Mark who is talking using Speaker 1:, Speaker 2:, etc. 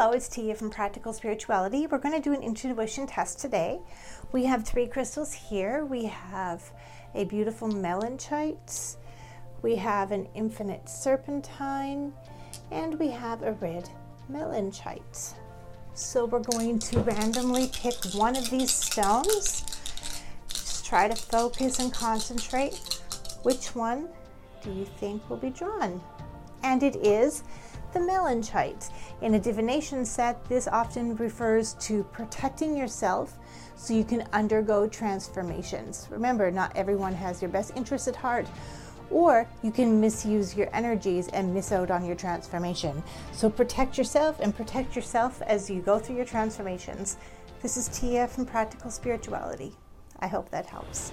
Speaker 1: Hello, it's Tia from Practical Spirituality. We're going to do an intuition test today. We have three crystals here. We have a beautiful malachite, we have an infinite serpentine, and we have a red malachite. So we're going to randomly pick one of these stones. Just try to focus and concentrate. Which one do you think will be drawn? And it is the malachite. In a divination set, this often refers to protecting yourself so you can undergo transformations. Remember, not everyone has your best interest at heart, or you can misuse your energies and miss out on your transformation. So protect yourself and protect yourself as you go through your transformations. This is Tia from Practical Spirituality. I hope that helps.